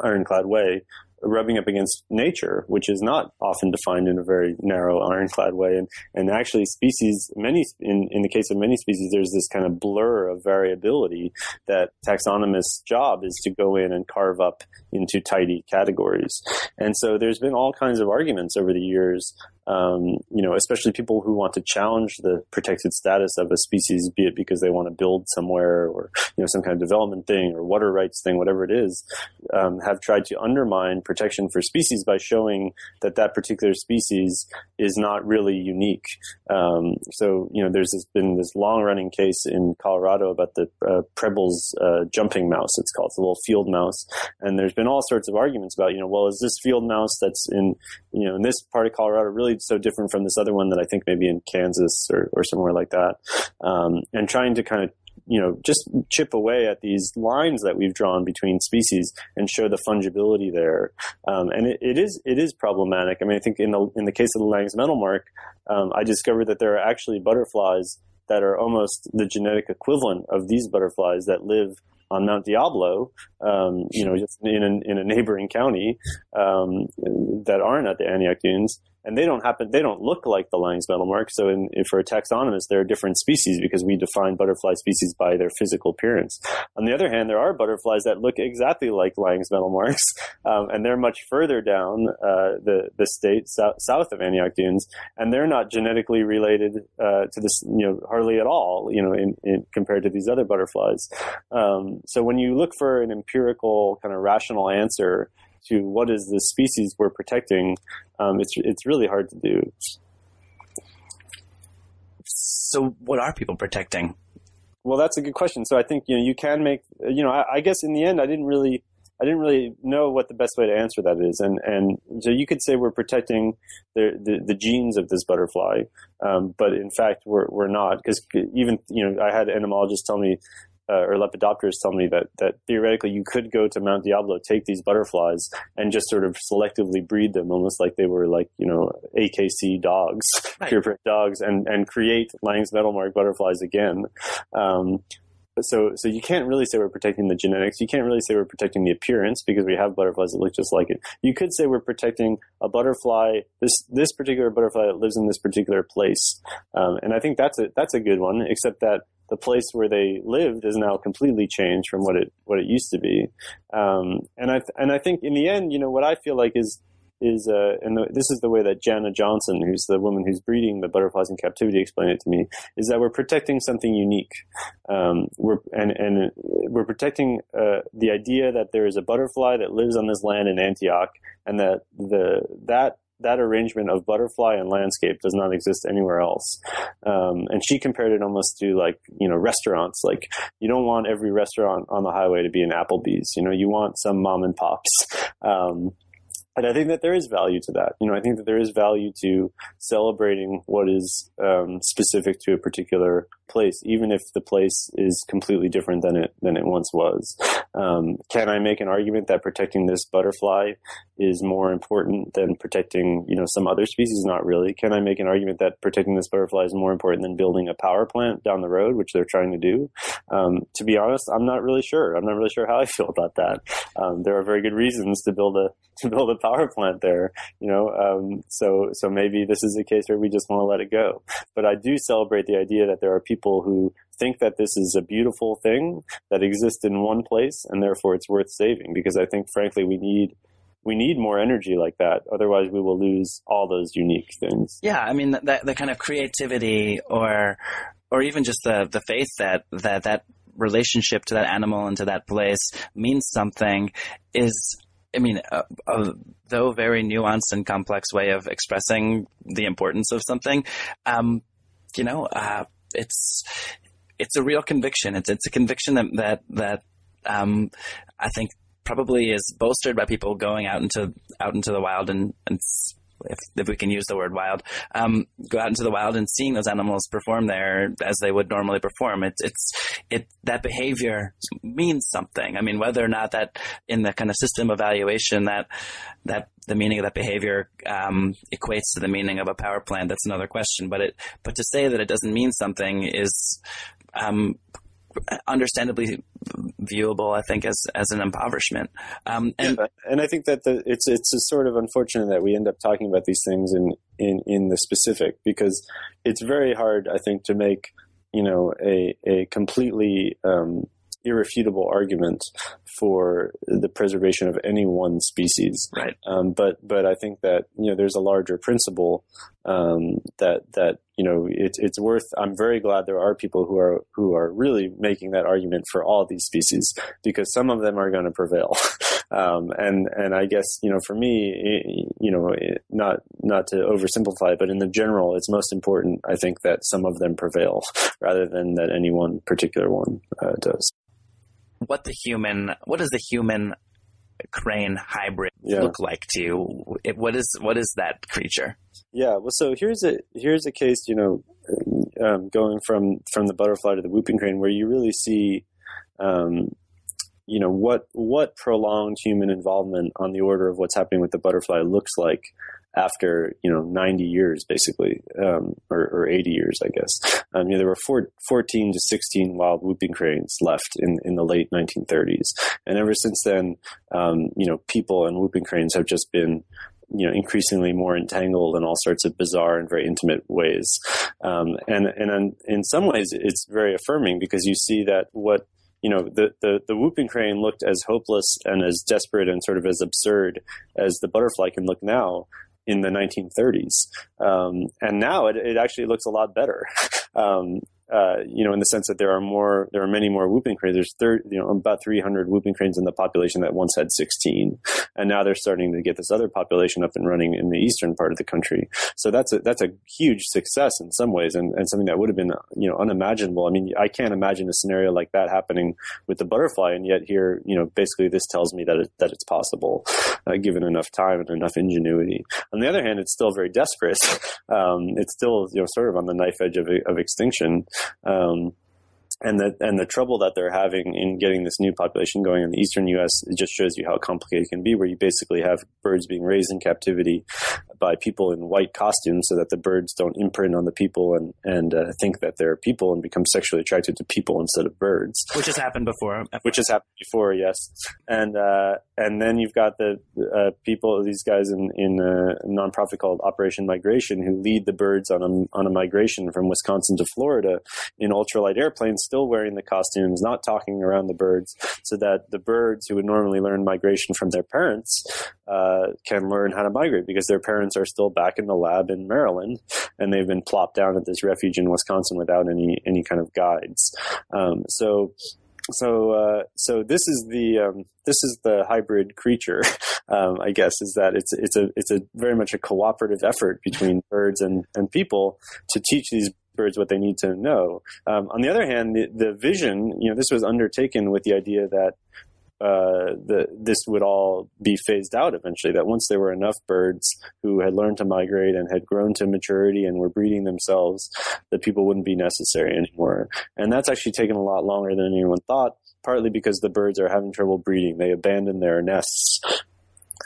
ironclad way rubbing up against nature, which is not often defined in a very narrow, ironclad way. And, and actually, species, many, in, in the case of many species, there's this kind of blur of variability that taxonomists' job is to go in and carve up into tidy categories. And so there's been all kinds of arguments over the years um, you know, especially people who want to challenge the protected status of a species, be it because they want to build somewhere or, you know, some kind of development thing or water rights thing, whatever it is, um, have tried to undermine protection for species by showing that that particular species is not really unique. Um, so, you know, there's this, been this long running case in Colorado about the uh, Preble's uh, jumping mouse, it's called. It's a little field mouse. And there's been all sorts of arguments about, you know, well, is this field mouse that's in, you know, in this part of Colorado really so different from this other one that I think maybe in Kansas or, or somewhere like that. Um, and trying to kind of you know, just chip away at these lines that we've drawn between species and show the fungibility there. Um, and it, it is it is problematic. I mean, I think in the in the case of the Lange's metalmark, um, I discovered that there are actually butterflies that are almost the genetic equivalent of these butterflies that live on Mount Diablo, um, you know, just in a, in a neighboring county um, that aren't at the Antioch Dunes, and they don't happen. They don't look like the Lange's metalmark. So, in, for a taxonomist, they're a different species because we define butterfly species by their physical appearance. On the other hand, there are butterflies that look exactly like Lange's metalmarks, um, and they're much further down uh, the the state so- south of Antioch Dunes, and they're not genetically related uh, to this, you know, hardly at all, you know, in, in compared to these other butterflies. Um, so, when you look for an empirical kind of rational answer to what is the species we're protecting, um, it's it's really hard to do.
So, what are people protecting?
Well, that's a good question. So, I think you know you can make you know I, I guess in the end I didn't really I didn't really know what the best way to answer that is, and and so you could say we're protecting the the, the genes of this butterfly, um, but in fact we're we're not because even you know I had entomologists tell me uh, or lepidopterists tell me that that theoretically you could go to Mount Diablo, take these butterflies, and just sort of selectively breed them, almost like they were like you know AKC dogs, right. purebred dogs, and and create Lange's metalmark butterflies again. Um, so so you can't really say we're protecting the genetics. You can't really say we're protecting the appearance because we have butterflies that look just like it. You could say we're protecting a butterfly, this this particular butterfly that lives in this particular place, um, and I think that's a that's a good one. Except that the place where they lived is now completely changed from what it what it used to be. Um, and I and I think in the end, you know, what I feel like is is uh, and the, this is the way that Jana Johnson, who's the woman who's breeding the butterflies in captivity, explained it to me, is that we're protecting something unique. Um, we're and and we're protecting uh, the idea that there is a butterfly that lives on this land in Antioch, and that the that that arrangement of butterfly and landscape does not exist anywhere else. Um, and she compared it almost to like, you know, restaurants. Like, you don't want every restaurant on the highway to be an Applebee's. You know, you want some mom and pops. Um, and I think that there is value to that. You know, I think that there is value to celebrating what is um, specific to a particular place, even if the place is completely different than it than it once was. Um, can I make an argument that protecting this butterfly is more important than protecting, you know, some other species? Not really. Can I make an argument that protecting this butterfly is more important than building a power plant down the road, which they're trying to do? Um, to be honest, I'm not really sure. I'm not really sure how I feel about that. Um, there are very good reasons to build a to build a power plant there, you know. Um, so so maybe this is a case where we just want to let it go. But I do celebrate the idea that there are people who think that this is a beautiful thing that exists in one place and therefore it's worth saving because I think frankly we need we need more energy like that. Otherwise, we will lose all those unique things.
Yeah, I mean, that the kind of creativity or or even just the the faith that that that relationship to that animal and to that place means something is I mean, a, a, though very nuanced and complex way of expressing the importance of something, um, you know, uh, it's it's a real conviction. It's it's a conviction that that that um, I think probably is bolstered by people going out into out into the wild and, and if, if we can use the word wild, um, go out into the wild and seeing those animals perform there as they would normally perform. It's, it's, it, that behavior means something. I mean, whether or not that in the kind of system evaluation that, that the meaning of that behavior, um, equates to the meaning of a power plant, that's another question. But it, but to say that it doesn't mean something is, um, understandably viewable, I think, as as an impoverishment. Um, and
yeah, and I think that the, it's it's a sort of unfortunate that we end up talking about these things in in in the specific because it's very hard, I think, to make you know a a completely um, irrefutable argument for the preservation of any one species.
Right.
Um, but but I think that you know there's a larger principle um, that that you know it's it's worth. I'm very glad there are people who are who are really making that argument for all these species because some of them are going to prevail. um, and and I guess you know for me you know not not to oversimplify, but in the general, it's most important. I think that some of them prevail rather than that any one particular one uh, does
what the human, what does the human crane hybrid yeah. look like to you? It, what is what is that creature?
Yeah, well, so here's a here's a case. You know, um, going from from the butterfly to the whooping crane, where you really see, um, you know, what what prolonged human involvement on the order of what's happening with the butterfly looks like after you know 90 years basically um, or, or, 80 years i guess. Um, you know, there were four, 14 to 16 wild whooping cranes left in, in the late 1930s and ever since then um, you know people and whooping cranes have just been you know increasingly more entangled in all sorts of bizarre and very intimate ways. Um, and and in some ways it's very affirming because you see that what you know, the, the, the whooping crane looked as hopeless and as desperate and sort of as absurd as the butterfly can look now in the 1930s. Um, and now it, it, actually looks a lot better. um, uh, you know, in the sense that there are more, there are many more whooping cranes. There's thir- you know, about 300 whooping cranes in the population that once had 16, and now they're starting to get this other population up and running in the eastern part of the country. So that's a that's a huge success in some ways, and, and something that would have been you know unimaginable. I mean, I can't imagine a scenario like that happening with the butterfly, and yet here, you know, basically this tells me that it, that it's possible, uh, given enough time and enough ingenuity. On the other hand, it's still very desperate. um, it's still you know sort of on the knife edge of, of extinction. Um, and the and the trouble that they're having in getting this new population going in the eastern U.S. it just shows you how complicated it can be. Where you basically have birds being raised in captivity by people in white costumes, so that the birds don't imprint on the people and and uh, think that they're people and become sexually attracted to people instead of birds.
Which has happened before.
Which has happened before, yes. And uh, and then you've got the uh, people, these guys in in a nonprofit called Operation Migration, who lead the birds on a on a migration from Wisconsin to Florida in ultralight airplanes still wearing the costumes, not talking around the birds, so that the birds who would normally learn migration from their parents uh, can learn how to migrate because their parents are still back in the lab in Maryland and they've been plopped down at this refuge in Wisconsin without any any kind of guides. Um, so so uh, so this is the um, this is the hybrid creature, um, I guess, is that it's it's a it's a very much a cooperative effort between birds and, and people to teach these birds what they need to know. Um, on the other hand, the, the vision, you know, this was undertaken with the idea that uh, the, this would all be phased out eventually. That once there were enough birds who had learned to migrate and had grown to maturity and were breeding themselves, that people wouldn't be necessary anymore. And that's actually taken a lot longer than anyone thought. Partly because the birds are having trouble breeding. They abandon their nests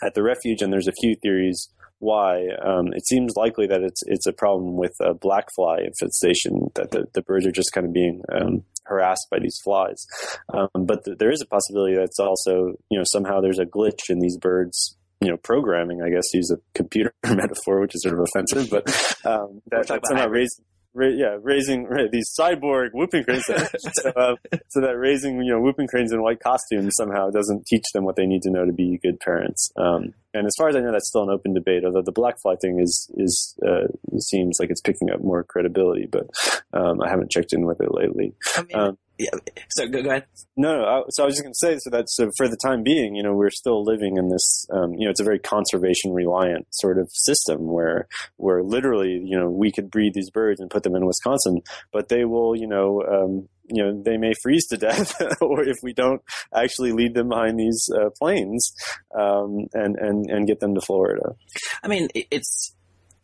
at the refuge, and there's a few theories why. Um, it seems likely that it's it's a problem with a black fly infestation that the, the birds are just kind of being um, harassed by these flies. Um, but th- there is a possibility that it's also you know somehow there's a glitch in these birds you know, programming, I guess, use a computer metaphor, which is sort of offensive, but um, that, that somehow raising, ra- yeah, raising ra- these cyborg whooping cranes, so, uh, so, that raising you know whooping cranes in white costumes somehow doesn't teach them what they need to know to be good parents. Um, and as far as I know, that's still an open debate. Although the black fly thing is is uh, seems like it's picking up more credibility, but um, I haven't checked in with it lately. I mean, um,
yeah. So go, go ahead.
No, no. I, so I was just going to say so that so for the time being, you know, we're still living in this. Um, you know, it's a very conservation reliant sort of system where where literally, you know, we could breed these birds and put them in Wisconsin, but they will, you know, um, you know they may freeze to death, or if we don't actually lead them behind these uh, planes um, and and and get them to Florida.
I mean, it's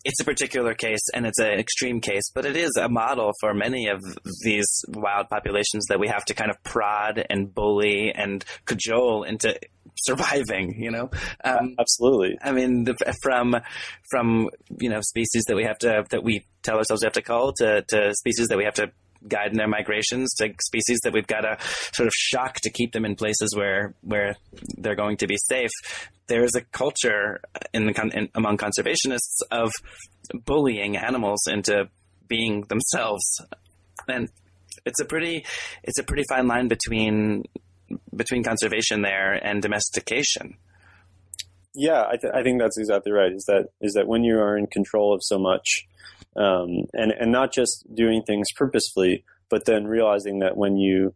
it's a particular case and it's an extreme case, but it is a model for many of these wild populations that we have to kind of prod and bully and cajole into surviving. You know,
um, absolutely.
I mean, the, from from you know species that we have to that we tell ourselves we have to cull to to species that we have to guide in their migrations to species that we've got to sort of shock to keep them in places where where they're going to be safe. There is a culture in the in, among conservationists of bullying animals into being themselves, and it's a pretty it's a pretty fine line between between conservation there and domestication.
Yeah, I, th- I think that's exactly right. Is that is that when you are in control of so much, um, and and not just doing things purposefully, but then realizing that when you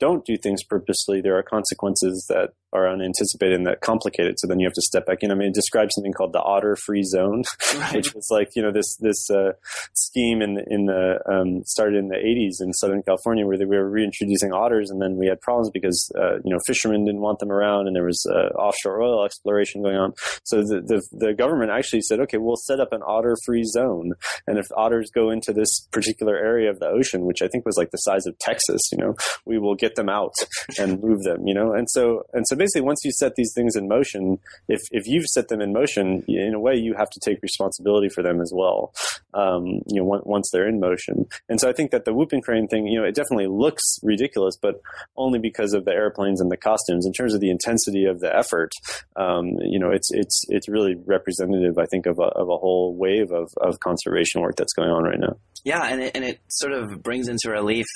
don't do things purposely, there are consequences that are unanticipated and that complicate it. So then you have to step back in. I mean, it describes something called the otter free zone, right. which was like, you know, this, this, uh, scheme in, in the, um, started in the 80s in Southern California where they were reintroducing otters. And then we had problems because, uh, you know, fishermen didn't want them around and there was, uh, offshore oil exploration going on. So the, the, the government actually said, okay, we'll set up an otter free zone. And if otters go into this particular area of the ocean, which I think was like the size of Texas, you know, we will get them out and move them, you know? And so, and so basically once you set these things in motion, if, if you've set them in motion, in a way you have to take responsibility for them as well. Um, you know, once they're in motion. And so I think that the whooping crane thing, you know, it definitely looks ridiculous, but only because of the airplanes and the costumes. In terms of the intensity of the effort, um, you know, it's, it's, it's really representative, I think, of a, of a whole wave of, of conservation work that's going on right now.
Yeah. And it, and it sort of brings into relief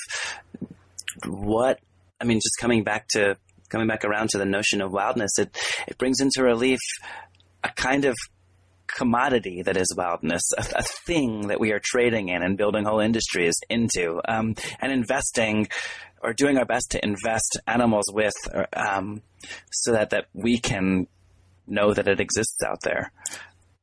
what I mean, just coming back to coming back around to the notion of wildness, it it brings into relief a kind of commodity that is wildness, a, a thing that we are trading in and building whole industries into, um, and investing or doing our best to invest animals with, um, so that that we can know that it exists out there.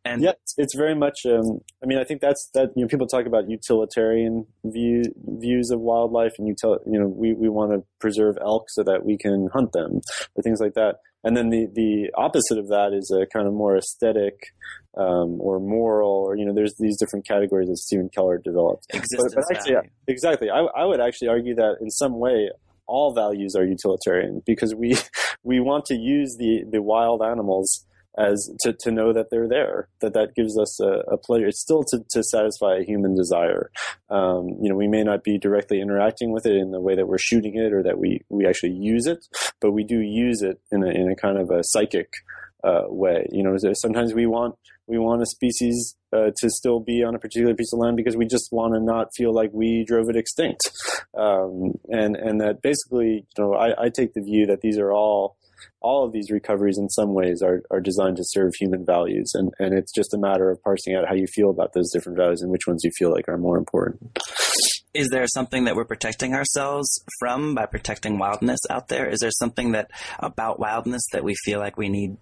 And yeah, it's, it's very much. Um, I mean, I think that's that. You know, people talk about utilitarian view, views of wildlife, and you tell you know we, we want to preserve elk so that we can hunt them or things like that. And then the the opposite of that is a kind of more aesthetic um, or moral, or you know, there's these different categories that Stephen Kellert developed.
Existence but, but
actually,
value.
exactly, I, I would actually argue that in some way all values are utilitarian because we we want to use the the wild animals as to, to know that they're there, that that gives us a, a pleasure. It's still to, to satisfy a human desire. Um, you know, we may not be directly interacting with it in the way that we're shooting it or that we, we actually use it, but we do use it in a, in a kind of a psychic uh, way. You know, sometimes we want we want a species uh, to still be on a particular piece of land because we just want to not feel like we drove it extinct, um, and and that basically, you know, I, I take the view that these are all all of these recoveries in some ways are, are designed to serve human values. And, and it's just a matter of parsing out how you feel about those different values and which ones you feel like are more important.
Is there something that we're protecting ourselves from by protecting wildness out there? Is there something that about wildness that we feel like we need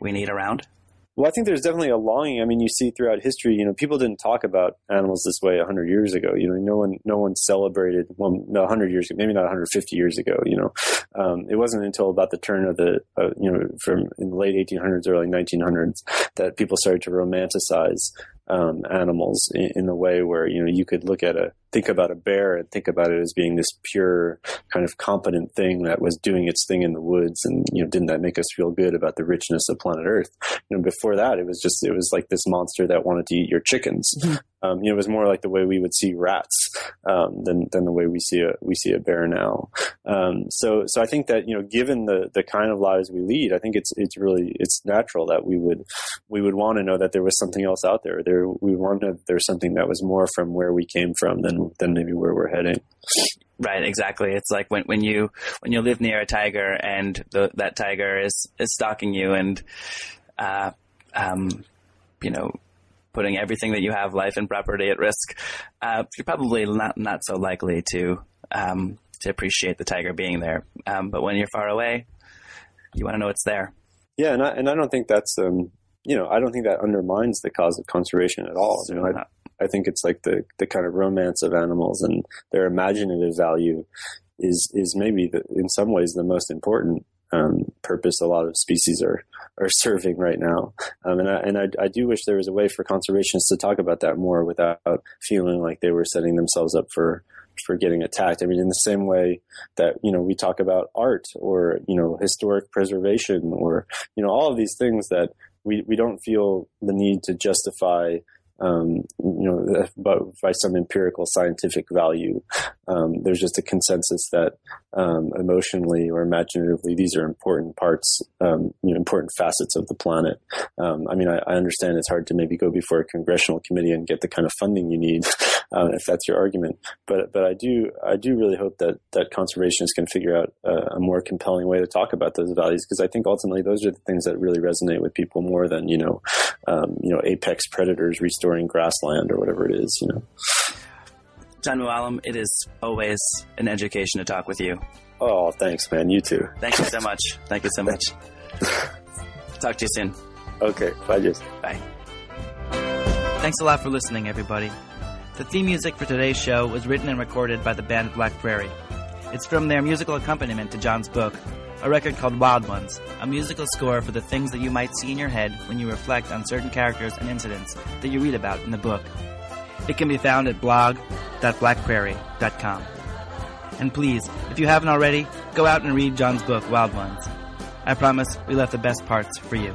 we need around?
Well, I think there's definitely a longing. I mean, you see throughout history, you know, people didn't talk about animals this way 100 years ago. You know, no one, no one celebrated, well, no, 100 years ago, maybe not 150 years ago, you know. Um, it wasn't until about the turn of the, uh, you know, from in the late 1800s, early 1900s that people started to romanticize um, animals in, in a way where you know you could look at a think about a bear and think about it as being this pure kind of competent thing that was doing its thing in the woods and you know didn't that make us feel good about the richness of planet earth you know before that it was just it was like this monster that wanted to eat your chickens mm-hmm. Um, you know it was more like the way we would see rats um, than than the way we see a we see a bear now um, so so I think that you know given the the kind of lives we lead I think it's it's really it's natural that we would we would want to know that there was something else out there there we wanted there's something that was more from where we came from than than maybe where we're heading.
Right, exactly. It's like when, when you when you live near a tiger and the, that tiger is is stalking you and uh, um, you know putting everything that you have, life and property, at risk. Uh, you're probably not not so likely to um, to appreciate the tiger being there. Um, but when you're far away, you want to know it's there.
Yeah, and I and I don't think that's um, you know, I don't think that undermines the cause of conservation at all. You know, I, I think it's like the, the kind of romance of animals and their imaginative value is, is maybe the, in some ways the most important um, purpose a lot of species are are serving right now. Um, and I, and I, I, do wish there was a way for conservationists to talk about that more without feeling like they were setting themselves up for for getting attacked. I mean, in the same way that, you know, we talk about art or, you know, historic preservation or, you know, all of these things that we, we don't feel the need to justify um, you know, but by some empirical scientific value. Um, there's just a consensus that um, emotionally or imaginatively, these are important parts, um, you know, important facets of the planet. Um, I mean, I, I, understand it's hard to maybe go before a congressional committee and get the kind of funding you need, uh, if that's your argument. But but I do I do really hope that that conservationists can figure out a, a more compelling way to talk about those values because I think ultimately those are the things that really resonate with people more than you know, um, you know, apex predators restoring grassland or whatever it is. You know.
Jon Mooallem, it is always an education to talk with you.
Oh, thanks, man. You too.
Thank you so much. Thank you so much. Talk to you soon.
Okay, bye, Jason.
Bye. Thanks a lot for listening, everybody. The theme music for today's show was written and recorded by the band Black Prairie. It's from their musical accompaniment to Jon's book, a record called Wild Ones, a musical score for the things that you might see in your head when you reflect on certain characters and incidents that you read about in the book. It can be found at blog.blackprairie.com. And please, if you haven't already, go out and read Jon's book, Wild Ones. I promise we left the best parts for you.